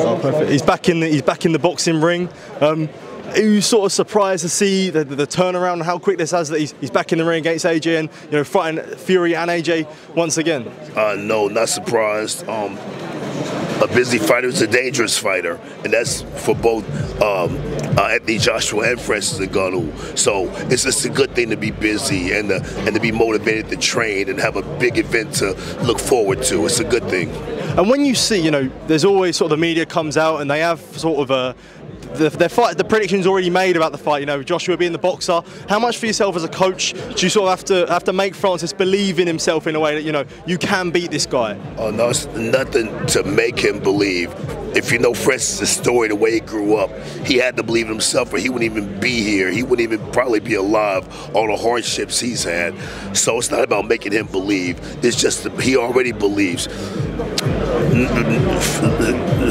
Oh, perfect. He's back in the he's back in the boxing ring. Um, are you sort of surprised to see the, the, the turnaround and how quick this has that he's, he's back in the ring against AJ and you know fighting Fury and AJ once again? Uh, no, not surprised. Um, a busy fighter is a dangerous fighter, and that's for both um, uh, Anthony Joshua and Francis Ngannou. So it's just a good thing to be busy and to, and to be motivated to train and have a big event to look forward to. It's a good thing. And when you see, you know, there's always sort of the media comes out and they have sort of a the, their fight, the predictions already made about the fight. You know, Joshua being the boxer. How much for yourself as a coach do you sort of have to have to make Francis believe in himself in a way that you know you can beat this guy? Oh no, it's nothing to make him believe. If you know Francis' story, the way he grew up, he had to believe in himself, or he wouldn't even be here. He wouldn't even probably be alive. All the hardships he's had. So it's not about making him believe. It's just he already believes.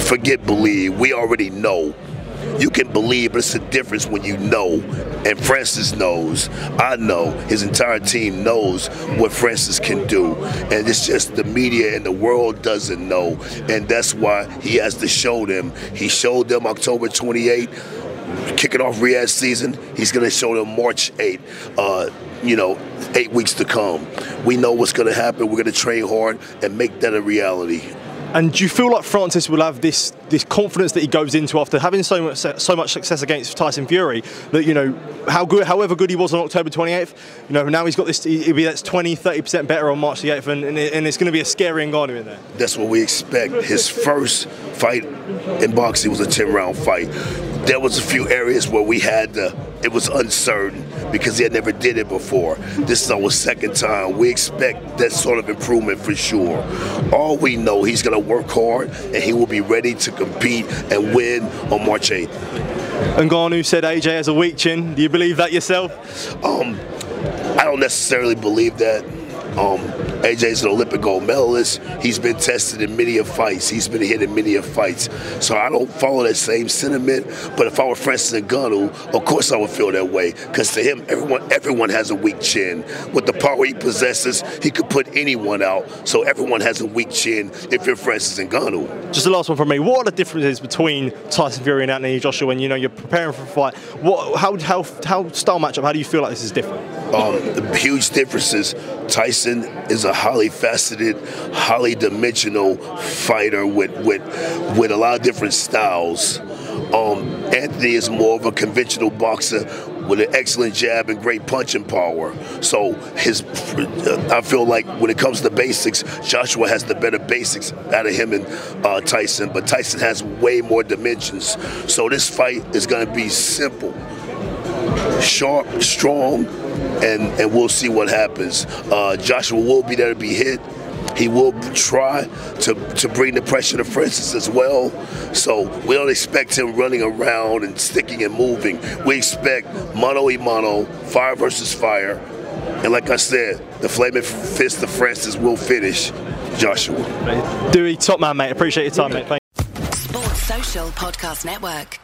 Forget believe. We already know you can believe, but it's a difference when you know. And Francis knows. I know. His entire team knows what Francis can do. And it's just the media and the world doesn't know. And that's why he has to show them. He showed them October 28th, kicking off Riyadh season. He's going to show them March 8th. Uh, you know, eight weeks to come. We know what's going to happen. We're going to train hard and make that a reality. And do you feel like Francis will have this this confidence that he goes into after having so much so much success against Tyson Fury that you know how good however good he was on October 28th you know now he's got this he'll be that's 20 30% better on March the 8th and, and, and it's going to be a scary Ngannou in there. That's what we expect. His first fight in boxing was a 10 round fight. There was a few areas where we had to, it was uncertain because he had never did it before. This is our second time. We expect that sort of improvement for sure. All we know, he's going to work hard and he will be ready to compete and win on March 8th. Ngannou said AJ has a weak chin. Do you believe that yourself? Um, I don't necessarily believe that. Um, AJ's an Olympic gold medalist. He's been tested in many of fights. He's been hit in many of fights. So I don't follow that same sentiment. But if I were Francis Ngannou, of course I would feel that way. Because to him, everyone everyone has a weak chin. With the power he possesses, he could put anyone out. So everyone has a weak chin if you're Francis Ngannou. Just the last one from me. What are the differences between Tyson Fury and Anthony Joshua when you know you're preparing for a fight? What, how, how, how style matchup? How do you feel like this is different? Um, the huge differences. Tyson is a highly faceted, highly dimensional fighter with with with a lot of different styles. Um, Anthony is more of a conventional boxer with an excellent jab and great punching power. So his, I feel like when it comes to basics, Joshua has the better basics out of him and uh, Tyson, but Tyson has way more dimensions. So this fight is going to be simple, sharp, strong, and and we'll see what happens. Uh, Joshua will be there to be hit. He will try to, to bring the pressure to Francis as well. So we don't expect him running around and sticking and moving. We expect mano a mano, fire versus fire. And like I said, the flaming fist of Francis will finish Joshua. Dewey, top man, mate. Appreciate your time, mate. Thank Sports Social Podcast Network.